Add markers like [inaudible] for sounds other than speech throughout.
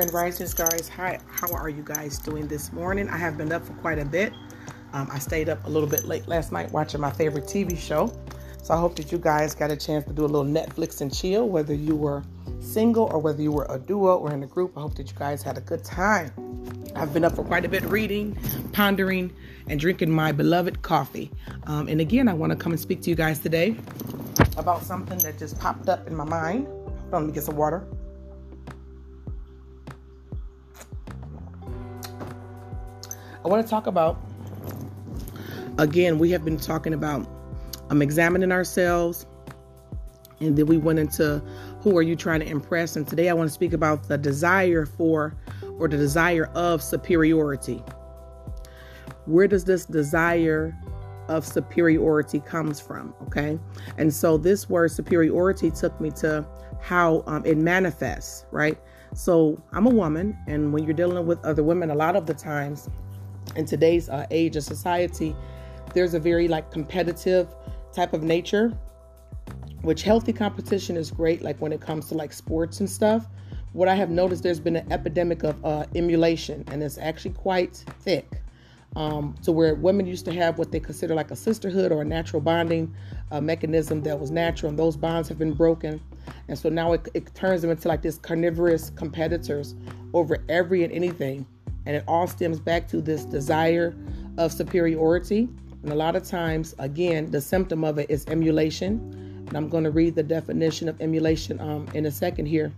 Grand Risings, guys. Hi, how are you guys doing this morning? I have been up for quite a bit. Um, I stayed up a little bit late last night watching my favorite TV show. So I hope that you guys got a chance to do a little Netflix and chill, whether you were single or whether you were a duo or in a group. I hope that you guys had a good time. I've been up for quite a bit reading, pondering, and drinking my beloved coffee. Um, and again, I want to come and speak to you guys today about something that just popped up in my mind. Let me get some water. I want to talk about, again, we have been talking about um, examining ourselves, and then we went into who are you trying to impress. And today I want to speak about the desire for or the desire of superiority. Where does this desire of superiority comes from? Okay. And so this word superiority took me to how um, it manifests, right? So I'm a woman, and when you're dealing with other women, a lot of the times in today's uh, age of society, there's a very like competitive type of nature, which healthy competition is great, like when it comes to like sports and stuff. What I have noticed, there's been an epidemic of uh, emulation, and it's actually quite thick. Um, to where women used to have what they consider like a sisterhood or a natural bonding uh, mechanism that was natural, and those bonds have been broken. And so now it, it turns them into like this carnivorous competitors over every and anything. And it all stems back to this desire of superiority. And a lot of times, again, the symptom of it is emulation. And I'm going to read the definition of emulation um, in a second here.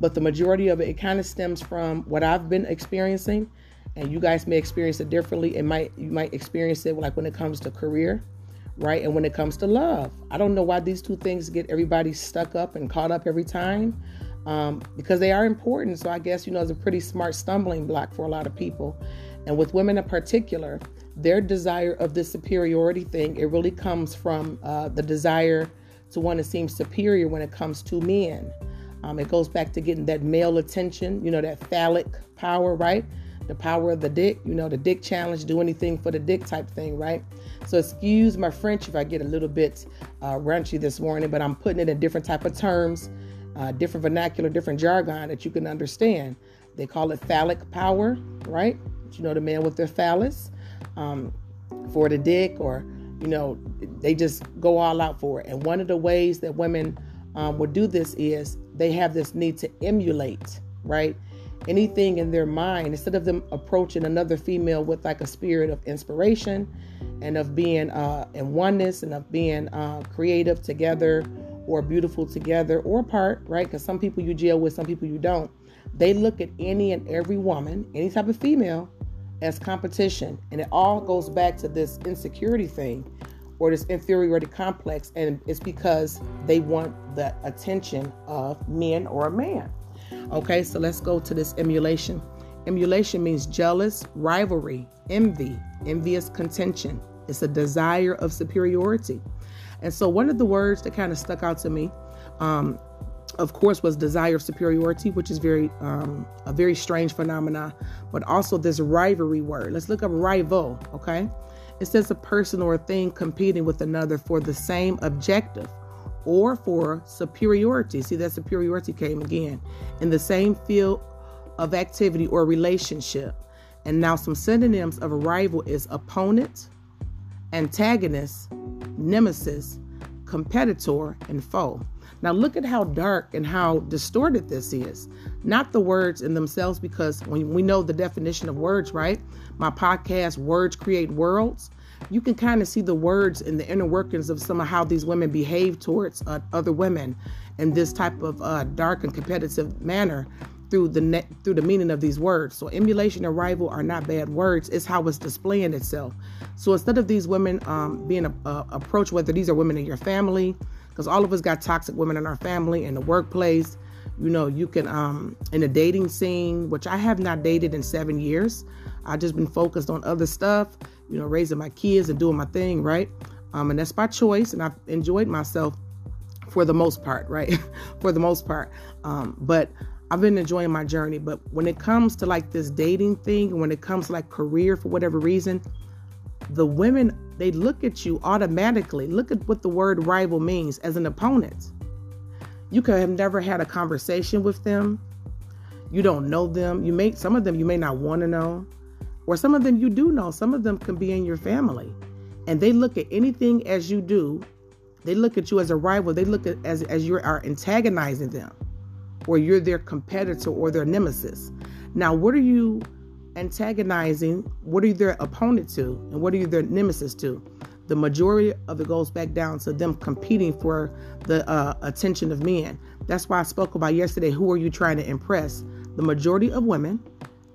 But the majority of it, it kind of stems from what I've been experiencing. And you guys may experience it differently. It might you might experience it like when it comes to career, right? And when it comes to love. I don't know why these two things get everybody stuck up and caught up every time um, because they are important. So I guess, you know, it's a pretty smart stumbling block for a lot of people. And with women in particular, their desire of this superiority thing, it really comes from uh, the desire to want to seem superior when it comes to men. Um, it goes back to getting that male attention, you know, that phallic power, right? The power of the dick, you know, the dick challenge, do anything for the dick type thing, right? So excuse my French if I get a little bit uh, raunchy this morning, but I'm putting it in different type of terms uh, different vernacular, different jargon that you can understand. They call it phallic power, right? You know, the man with their phallus um, for the dick, or, you know, they just go all out for it. And one of the ways that women um, would do this is they have this need to emulate, right? Anything in their mind, instead of them approaching another female with like a spirit of inspiration and of being uh, in oneness and of being uh, creative together or beautiful together or apart, right? Because some people you jail with, some people you don't. They look at any and every woman, any type of female, as competition. And it all goes back to this insecurity thing or this inferiority complex. And it's because they want the attention of men or a man. Okay, so let's go to this emulation. Emulation means jealous, rivalry, envy, envious contention. It's a desire of superiority. And so one of the words that kind of stuck out to me, um, of course, was desire of superiority, which is very um, a very strange phenomena, but also this rivalry word. Let's look up rival, okay? It says a person or a thing competing with another for the same objective or for superiority. See, that superiority came again in the same field of activity or relationship. And now some synonyms of rival is opponent, antagonist, nemesis, competitor, and foe. Now, look at how dark and how distorted this is. Not the words in themselves, because when we know the definition of words, right? My podcast, Words Create Worlds, you can kind of see the words and the inner workings of some of how these women behave towards uh, other women in this type of uh, dark and competitive manner through the net, through the meaning of these words. So emulation and rival are not bad words. It's how it's displaying itself. So instead of these women um, being a, a, approached, whether these are women in your family, because all of us got toxic women in our family, in the workplace, you know, you can um, in a dating scene, which I have not dated in seven years. I've just been focused on other stuff, you know, raising my kids and doing my thing, right? Um, and that's by choice, and I've enjoyed myself for the most part, right? [laughs] for the most part. Um, but I've been enjoying my journey, but when it comes to like this dating thing, when it comes to like career for whatever reason, the women they look at you automatically. Look at what the word rival means as an opponent. You could have never had a conversation with them. You don't know them. You may some of them you may not want to know, or some of them you do know. Some of them can be in your family, and they look at anything as you do. They look at you as a rival. They look at as as you are antagonizing them, or you're their competitor or their nemesis. Now, what are you antagonizing? What are their opponent to, and what are you their nemesis to? the majority of it goes back down to them competing for the uh, attention of men. That's why I spoke about yesterday who are you trying to impress? The majority of women,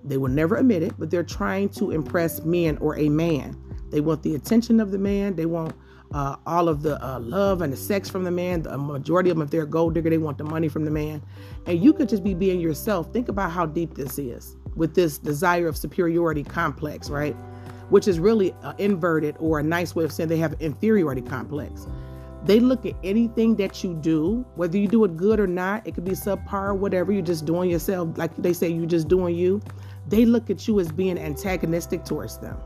they will never admit it, but they're trying to impress men or a man. They want the attention of the man. They want uh, all of the uh, love and the sex from the man. The majority of them, if they're a gold digger, they want the money from the man. And you could just be being yourself. Think about how deep this is with this desire of superiority complex, right? which is really uh, inverted or a nice way of saying they have inferiority complex. They look at anything that you do, whether you do it good or not, it could be subpar, whatever, you're just doing yourself. Like they say, you're just doing you. They look at you as being antagonistic towards them.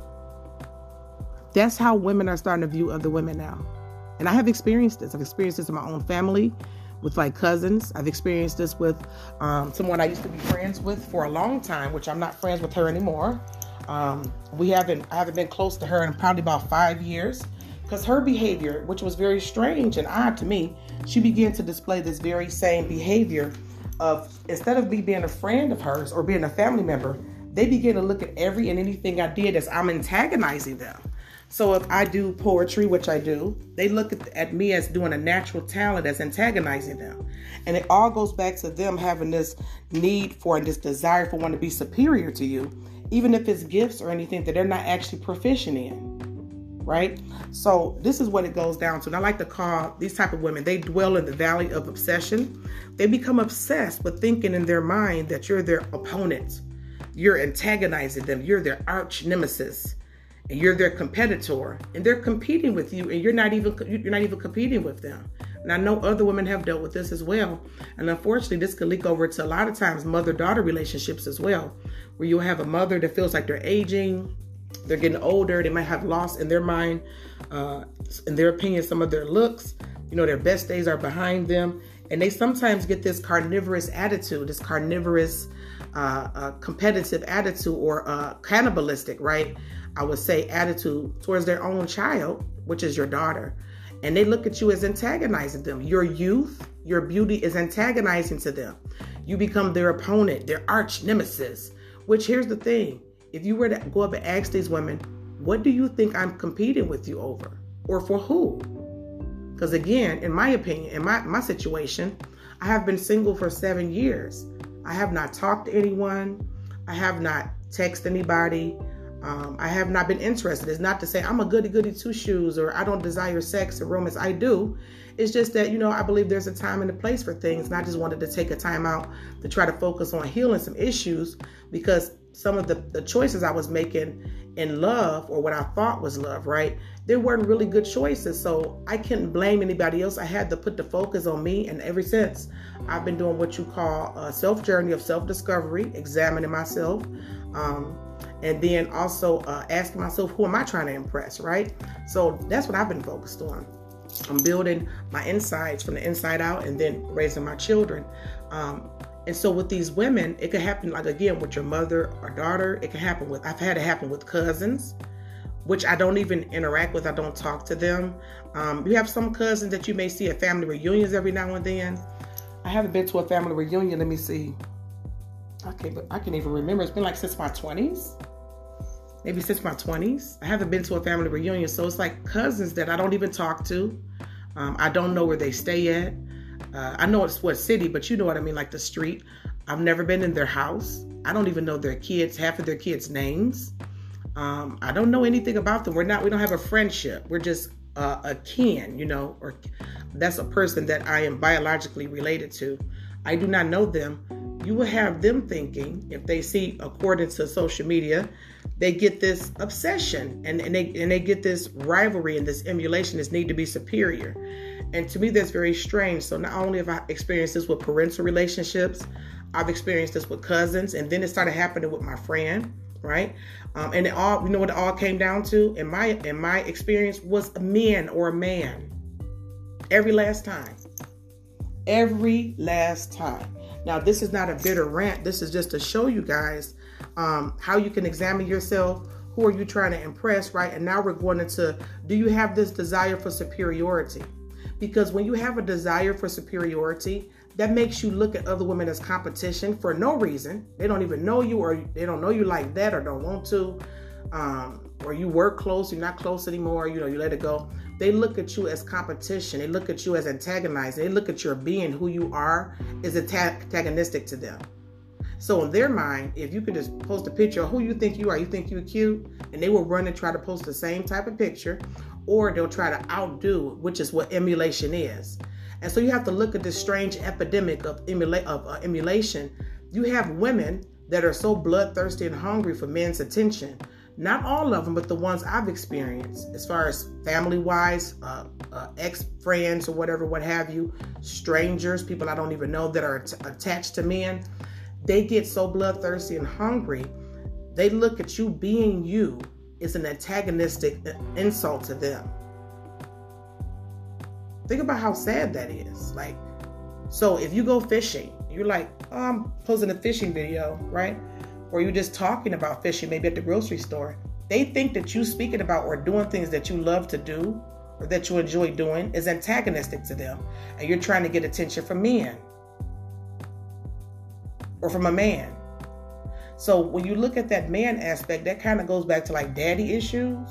That's how women are starting to view other women now. And I have experienced this. I've experienced this in my own family, with my cousins. I've experienced this with um, someone I used to be friends with for a long time, which I'm not friends with her anymore. Um, we haven't I haven't been close to her in probably about five years because her behavior, which was very strange and odd to me, she began to display this very same behavior of instead of me being a friend of hers or being a family member, they began to look at every and anything I did as I'm antagonizing them. So if I do poetry, which I do, they look at, at me as doing a natural talent as antagonizing them. And it all goes back to them having this need for and this desire for one to be superior to you even if it's gifts or anything that they're not actually proficient in right? So this is what it goes down to. And i like to call these type of women they dwell in the valley of obsession. They become obsessed with thinking in their mind that you're their opponent. You're antagonizing them. You're their arch nemesis and you're their competitor and they're competing with you and you're not even you're not even competing with them and I know other women have dealt with this as well. And unfortunately, this could leak over to a lot of times mother daughter relationships as well, where you'll have a mother that feels like they're aging, they're getting older, they might have lost in their mind, uh, in their opinion, some of their looks. You know, their best days are behind them. And they sometimes get this carnivorous attitude, this carnivorous, uh, uh, competitive attitude or uh, cannibalistic, right? I would say attitude towards their own child, which is your daughter and they look at you as antagonizing them. Your youth, your beauty is antagonizing to them. You become their opponent, their arch nemesis. Which here's the thing if you were to go up and ask these women, what do you think I'm competing with you over? Or for who? Because again, in my opinion, in my, my situation, I have been single for seven years. I have not talked to anyone. I have not texted anybody. Um, I have not been interested. It's not to say I'm a goody goody two shoes or I don't desire sex or romance. I do. It's just that, you know, I believe there's a time and a place for things. And I just wanted to take a time out to try to focus on healing some issues because some of the, the choices I was making in love or what I thought was love, right? There weren't really good choices. So I couldn't blame anybody else. I had to put the focus on me. And ever since, I've been doing what you call a self journey of self discovery, examining myself. Um, and then also uh, asking myself, who am I trying to impress, right? So that's what I've been focused on. I'm building my insides from the inside out and then raising my children. Um, and so with these women, it could happen like again with your mother or daughter. It can happen with I've had it happen with cousins, which I don't even interact with. I don't talk to them. Um, you have some cousins that you may see at family reunions every now and then. I haven't been to a family reunion. Let me see. Okay, but I can't even remember. It's been like since my twenties maybe since my 20s. I haven't been to a family reunion, so it's like cousins that I don't even talk to. Um, I don't know where they stay at. Uh, I know it's what city, but you know what I mean, like the street. I've never been in their house. I don't even know their kids, half of their kids' names. Um, I don't know anything about them. We're not. We don't have a friendship. We're just uh, a kin, you know, or that's a person that I am biologically related to. I do not know them. You will have them thinking if they see, according to social media, they get this obsession and, and they and they get this rivalry and this emulation, this need to be superior. And to me, that's very strange. So not only have I experienced this with parental relationships, I've experienced this with cousins, and then it started happening with my friend, right? Um, and it all, you know, what it all came down to in my in my experience was a man or a man. Every last time, every last time. Now, this is not a bitter rant. This is just to show you guys um, how you can examine yourself. Who are you trying to impress, right? And now we're going into do you have this desire for superiority? Because when you have a desire for superiority, that makes you look at other women as competition for no reason. They don't even know you, or they don't know you like that, or don't want to, um, or you work close, you're not close anymore. You know, you let it go. They look at you as competition. They look at you as antagonizing. They look at your being, who you are, is antagonistic to them. So in their mind, if you could just post a picture of who you think you are, you think you're cute, and they will run and try to post the same type of picture, or they'll try to outdo, which is what emulation is. And so you have to look at this strange epidemic of, emula- of uh, emulation. You have women that are so bloodthirsty and hungry for men's attention. Not all of them, but the ones I've experienced, as far as family wise, uh, uh, ex friends or whatever, what have you, strangers, people I don't even know that are t- attached to men, they get so bloodthirsty and hungry, they look at you being you is an antagonistic insult to them. Think about how sad that is. Like, so if you go fishing, you're like, oh, I'm posting a fishing video, right? Or you're just talking about fishing, maybe at the grocery store. They think that you speaking about or doing things that you love to do or that you enjoy doing is antagonistic to them. And you're trying to get attention from men or from a man. So when you look at that man aspect, that kind of goes back to like daddy issues,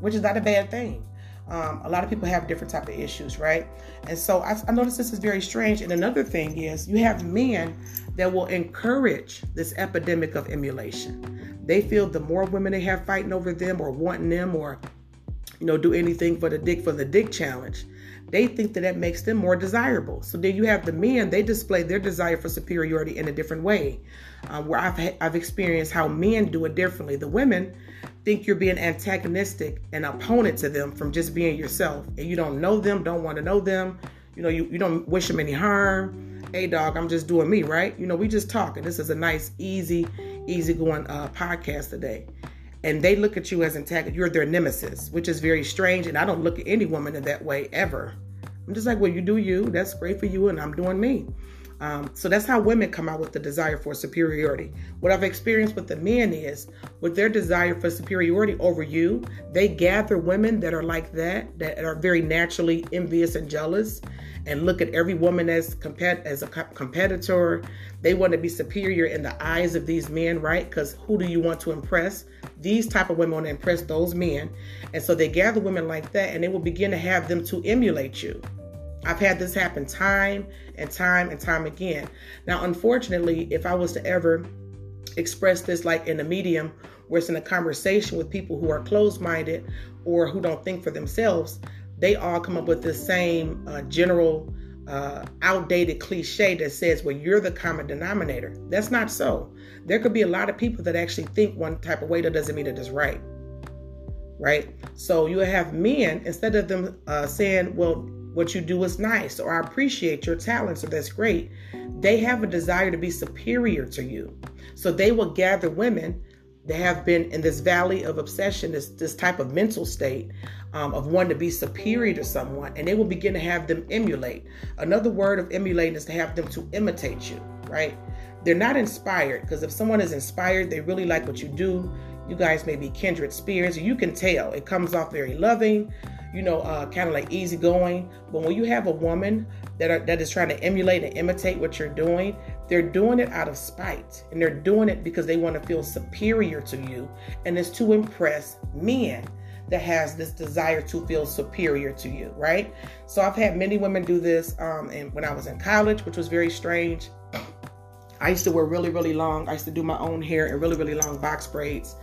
which is not a bad thing. Um, a lot of people have different type of issues, right? And so I, I notice this is very strange. And another thing is you have men that will encourage this epidemic of emulation. They feel the more women they have fighting over them or wanting them or you know do anything for the dick for the dick challenge they think that that makes them more desirable. So then you have the men, they display their desire for superiority in a different way. Um, where I've, I've experienced how men do it differently. The women, think you're being antagonistic and opponent to them from just being yourself. And you don't know them, don't want to know them. You know, you, you don't wish them any harm. Hey, dog, I'm just doing me, right? You know, we just talking. This is a nice, easy, easy going uh, podcast today. And they look at you as antagonist. You're their nemesis, which is very strange. And I don't look at any woman in that way ever. I'm just like, well, you do you. That's great for you, and I'm doing me. Um, so that's how women come out with the desire for superiority. What I've experienced with the men is, with their desire for superiority over you, they gather women that are like that, that are very naturally envious and jealous, and look at every woman as compet as a competitor. They want to be superior in the eyes of these men, right? Because who do you want to impress? These type of women want to impress those men, and so they gather women like that, and they will begin to have them to emulate you. I've had this happen time and time and time again. Now, unfortunately, if I was to ever express this like in a medium where it's in a conversation with people who are closed minded or who don't think for themselves, they all come up with the same uh, general uh, outdated cliche that says, well, you're the common denominator. That's not so. There could be a lot of people that actually think one type of way that doesn't mean it is right. Right? So you have men, instead of them uh, saying, well, what you do is nice or I appreciate your talent, so that's great. They have a desire to be superior to you. So they will gather women that have been in this valley of obsession, this, this type of mental state um, of wanting to be superior to someone, and they will begin to have them emulate. Another word of emulating is to have them to imitate you, right? They're not inspired because if someone is inspired, they really like what you do. You guys may be kindred spirits. You can tell it comes off very loving you know, uh, kind of like easygoing. But when you have a woman that are, that is trying to emulate and imitate what you're doing, they're doing it out of spite, and they're doing it because they want to feel superior to you, and it's to impress men that has this desire to feel superior to you, right? So I've had many women do this, um, and when I was in college, which was very strange. I used to wear really, really long. I used to do my own hair in really, really long box braids.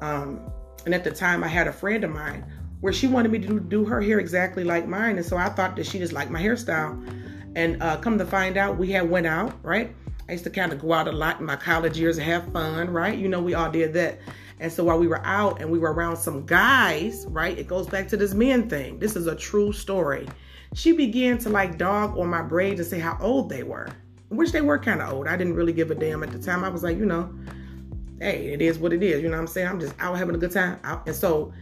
Um, and at the time, I had a friend of mine where she wanted me to do her hair exactly like mine. And so I thought that she just liked my hairstyle. And uh, come to find out, we had went out, right? I used to kind of go out a lot in my college years and have fun, right? You know, we all did that. And so while we were out and we were around some guys, right? It goes back to this men thing. This is a true story. She began to like dog on my braids and say how old they were, which they were kind of old. I didn't really give a damn at the time. I was like, you know, hey, it is what it is. You know what I'm saying? I'm just out having a good time. And so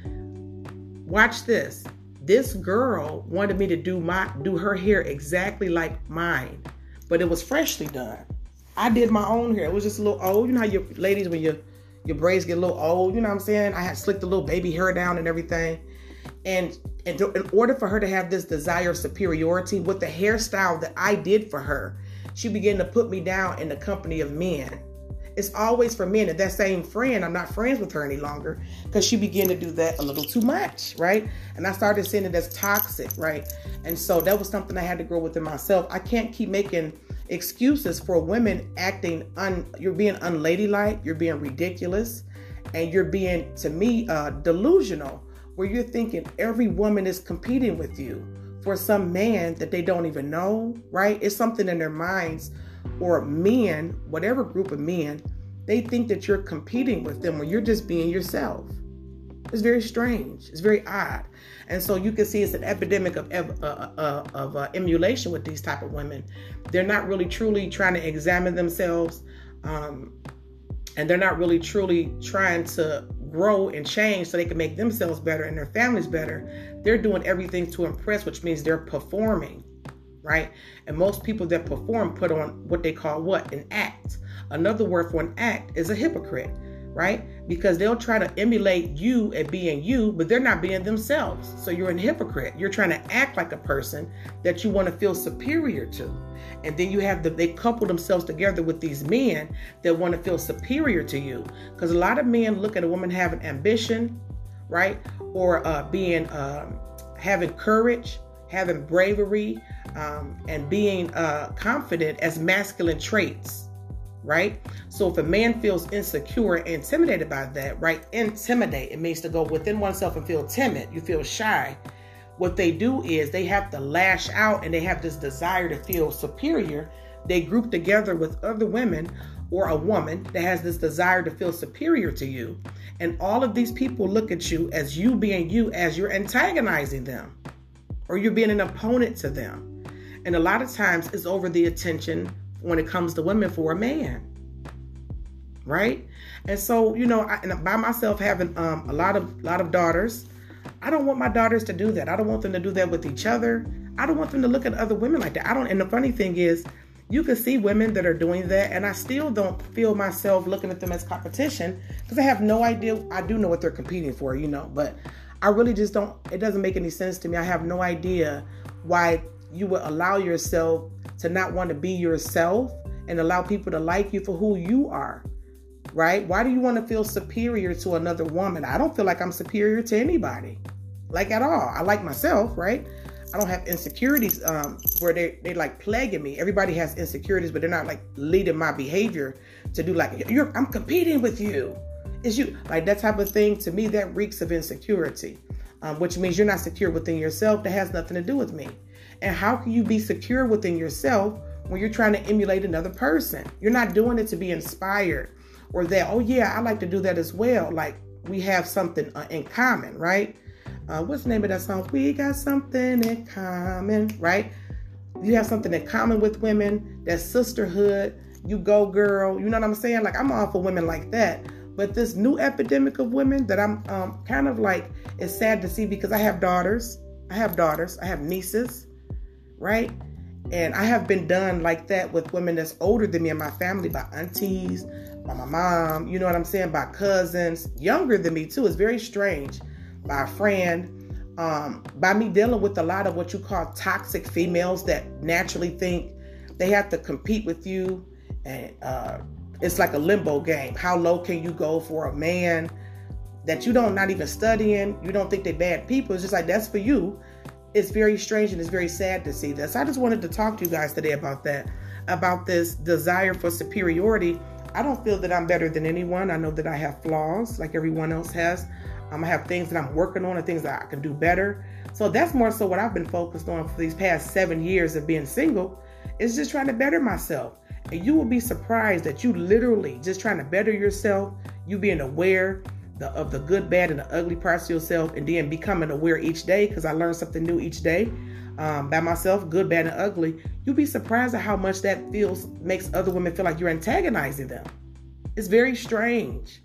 watch this. This girl wanted me to do my do her hair exactly like mine. but it was freshly done. I did my own hair. It was just a little old. You know how your ladies when your your braids get a little old. You know what I'm saying? I had slicked the little baby hair down and everything. And, and in order for her to have this desire of superiority with the hairstyle that I did for her, she began to put me down in the company of men. It's always for men. And that same friend, I'm not friends with her any longer because she began to do that a little too much, right? And I started seeing it as toxic, right? And so that was something I had to grow within myself. I can't keep making excuses for women acting un you're being unladylike, you're being ridiculous, and you're being to me uh delusional where you're thinking every woman is competing with you for some man that they don't even know, right? It's something in their minds or men, whatever group of men, they think that you're competing with them or you're just being yourself. It's very strange. It's very odd. And so you can see it's an epidemic of uh, uh, of uh, emulation with these type of women. They're not really truly trying to examine themselves, um, and they're not really truly trying to grow and change so they can make themselves better and their families better. They're doing everything to impress, which means they're performing, right? And most people that perform put on what they call what an act. Another word for an act is a hypocrite right? Because they'll try to emulate you at being you, but they're not being themselves. So you're a hypocrite. You're trying to act like a person that you want to feel superior to. And then you have the, they couple themselves together with these men that want to feel superior to you. Because a lot of men look at a woman having ambition, right? Or uh, being, um, having courage, having bravery, um, and being uh, confident as masculine traits right? So if a man feels insecure and intimidated by that, right? Intimidate, it means to go within oneself and feel timid, you feel shy. What they do is they have to lash out and they have this desire to feel superior. They group together with other women or a woman that has this desire to feel superior to you. And all of these people look at you as you being you, as you're antagonizing them or you're being an opponent to them. And a lot of times it's over the attention when it comes to women for a man right? And so you know I, by myself having um, a lot of lot of daughters i don't want my daughters to do that. I don't want them to do that with each other. I don't want them to look at other women like that. I don't and the funny thing is you can see women that are doing that and i still don't feel myself looking at them as competition because i have no idea. I do know what they're competing for you know but i really just don't it doesn't make any sense to me i have no idea why you would allow yourself to not want to be yourself and allow people to like you for who you are. Right? Why do you want to feel superior to another woman? I don't feel like I'm superior to anybody, like at all. I like myself, right? I don't have insecurities um, where they they like plaguing me. Everybody has insecurities, but they're not like leading my behavior to do like you're. I'm competing with you. Is you like that type of thing? To me, that reeks of insecurity, um, which means you're not secure within yourself. That has nothing to do with me. And how can you be secure within yourself when you're trying to emulate another person? You're not doing it to be inspired or that, oh, yeah, I like to do that as well. Like we have something uh, in common, right? Uh, what's the name of that song? We got something in common, right? You have something in common with women, that sisterhood. You go, girl. You know what I'm saying? Like, I'm all for women like that. But this new epidemic of women that I'm um, kind of like, it's sad to see because I have daughters. I have daughters. I have nieces right? And I have been done like that with women that's older than me in my family, by aunties, by my mom, you know what I'm saying, by cousins, younger than me too. It's very strange. By a friend, um, by me dealing with a lot of what you call toxic females that naturally think they have to compete with you, and uh, it's like a limbo game. How low can you go for a man that you don't not even studying? You don't think they bad people? It's just like that's for you it's very strange and it's very sad to see this. I just wanted to talk to you guys today about that, about this desire for superiority. I don't feel that I'm better than anyone. I know that I have flaws like everyone else has. Um, I have things that I'm working on and things that I can do better. So that's more so what I've been focused on for these past seven years of being single is just trying to better myself. And you will be surprised that you literally just trying to better yourself, you being aware the, of the good, bad, and the ugly parts of yourself, and then becoming aware each day because I learn something new each day um, by myself, good, bad, and ugly. You'll be surprised at how much that feels makes other women feel like you're antagonizing them. It's very strange.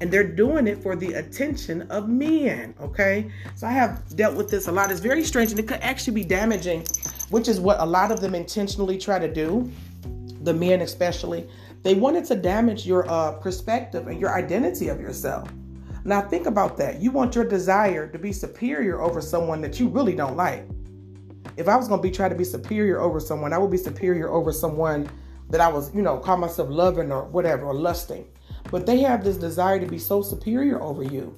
And they're doing it for the attention of men. Okay. So I have dealt with this a lot. It's very strange and it could actually be damaging which is what a lot of them intentionally try to do, the men especially. They wanted to damage your uh, perspective and your identity of yourself. Now, think about that. You want your desire to be superior over someone that you really don't like. If I was going to be trying to be superior over someone, I would be superior over someone that I was, you know, call myself loving or whatever, or lusting. But they have this desire to be so superior over you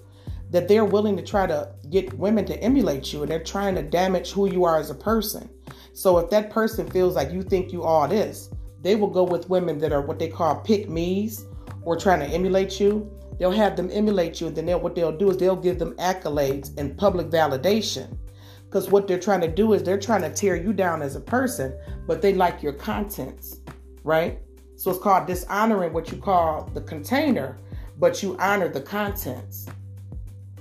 that they're willing to try to get women to emulate you and they're trying to damage who you are as a person. So if that person feels like you think you are this, they will go with women that are what they call pick me's or trying to emulate you. They'll have them emulate you, and then they'll, what they'll do is they'll give them accolades and public validation. Because what they're trying to do is they're trying to tear you down as a person, but they like your contents, right? So it's called dishonoring what you call the container, but you honor the contents.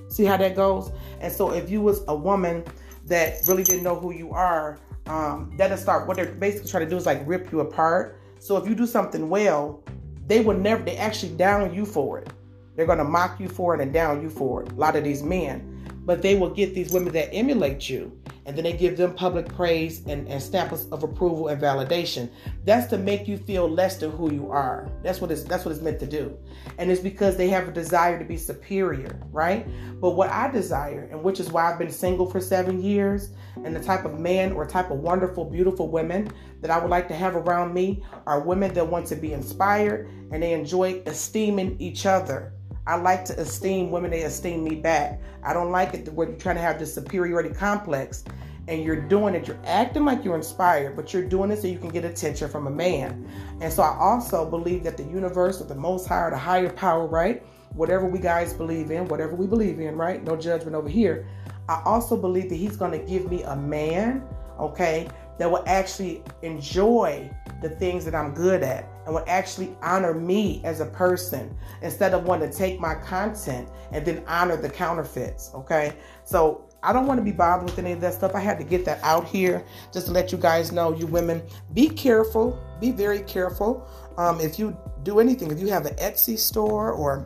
See how that goes? And so if you was a woman that really didn't know who you are, um, that'll start what they're basically trying to do is like rip you apart. So if you do something well, they will never they actually down you for it. They're gonna mock you for it and down you for it. A lot of these men. But they will get these women that emulate you and then they give them public praise and, and stamps of approval and validation. That's to make you feel less than who you are. That's what it's that's what it's meant to do. And it's because they have a desire to be superior, right? But what I desire, and which is why I've been single for seven years, and the type of man or type of wonderful, beautiful women that I would like to have around me are women that want to be inspired and they enjoy esteeming each other I like to esteem women, they esteem me back. I don't like it where you're trying to have this superiority complex and you're doing it, you're acting like you're inspired, but you're doing it so you can get attention from a man. And so I also believe that the universe or the most higher, the higher power, right? Whatever we guys believe in, whatever we believe in, right? No judgment over here. I also believe that he's going to give me a man, okay, that will actually enjoy the things that I'm good at and will actually honor me as a person instead of wanting to take my content and then honor the counterfeits. Okay. So I don't want to be bothered with any of that stuff. I had to get that out here just to let you guys know, you women, be careful, be very careful. Um, if you do anything, if you have an Etsy store or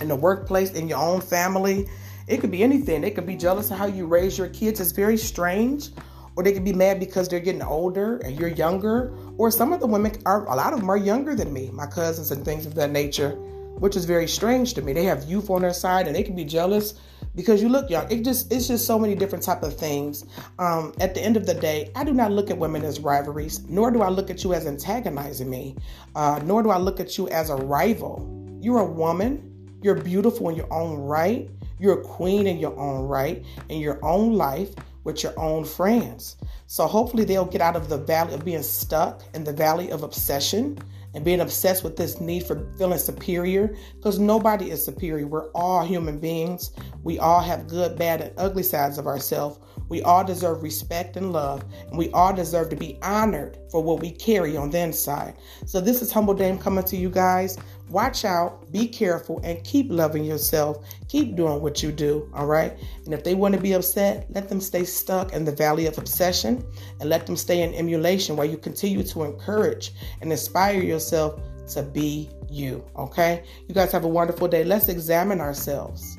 in the workplace, in your own family, it could be anything. They could be jealous of how you raise your kids. It's very strange or they could be mad because they're getting older and you're younger. Or some of the women are, a lot of them are younger than me, my cousins and things of that nature, which is very strange to me. They have youth on their side and they can be jealous because you look young. It just, it's just so many different type of things. Um, at the end of the day, I do not look at women as rivalries, nor do I look at you as antagonizing me, uh, nor do I look at you as a rival. You're a woman. You're beautiful in your own right. You're a queen in your own right, in your own life with your own friends. So hopefully they'll get out of the valley of being stuck in the valley of obsession and being obsessed with this need for feeling superior because nobody is superior. We're all human beings. We all have good, bad, and ugly sides of ourselves. We all deserve respect and love, and we all deserve to be honored for what we carry on the inside. So, this is Humble Dame coming to you guys. Watch out, be careful, and keep loving yourself. Keep doing what you do, all right? And if they want to be upset, let them stay stuck in the valley of obsession and let them stay in emulation while you continue to encourage and inspire yourself to be you, okay? You guys have a wonderful day. Let's examine ourselves.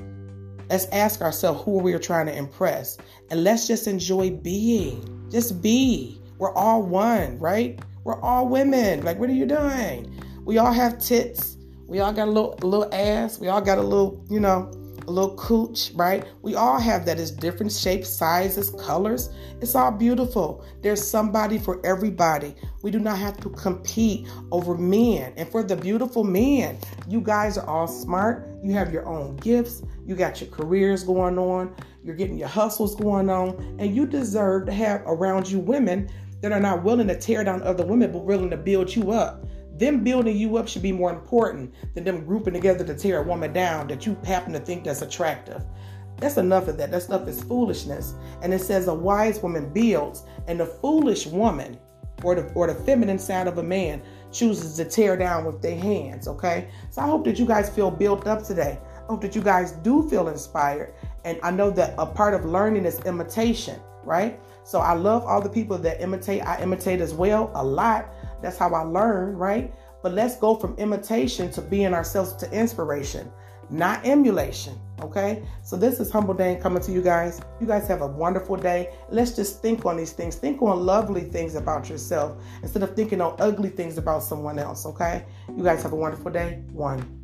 Let's ask ourselves who we are trying to impress. And let's just enjoy being. Just be. We're all one, right? We're all women. Like, what are you doing? We all have tits. We all got a little, little ass. We all got a little, you know, a little cooch, right? We all have that. It's different shapes, sizes, colors. It's all beautiful. There's somebody for everybody. We do not have to compete over men. And for the beautiful men, you guys are all smart. You have your own gifts. You got your careers going on. You're getting your hustles going on. And you deserve to have around you women that are not willing to tear down other women, but willing to build you up them building you up should be more important than them grouping together to tear a woman down that you happen to think that's attractive. That's enough of that. That stuff is foolishness. And it says a wise woman builds, and the foolish woman or the or the feminine side of a man chooses to tear down with their hands. Okay. So I hope that you guys feel built up today. I hope that you guys do feel inspired. And I know that a part of learning is imitation, right? So I love all the people that imitate. I imitate as well a lot. That's how I learn, right? But let's go from imitation to being ourselves to inspiration, not emulation. Okay, so this is Humble Dane coming to you guys. You guys have a wonderful day. Let's just think on these things. Think on lovely things about yourself instead of thinking on ugly things about someone else. Okay, you guys have a wonderful day. One.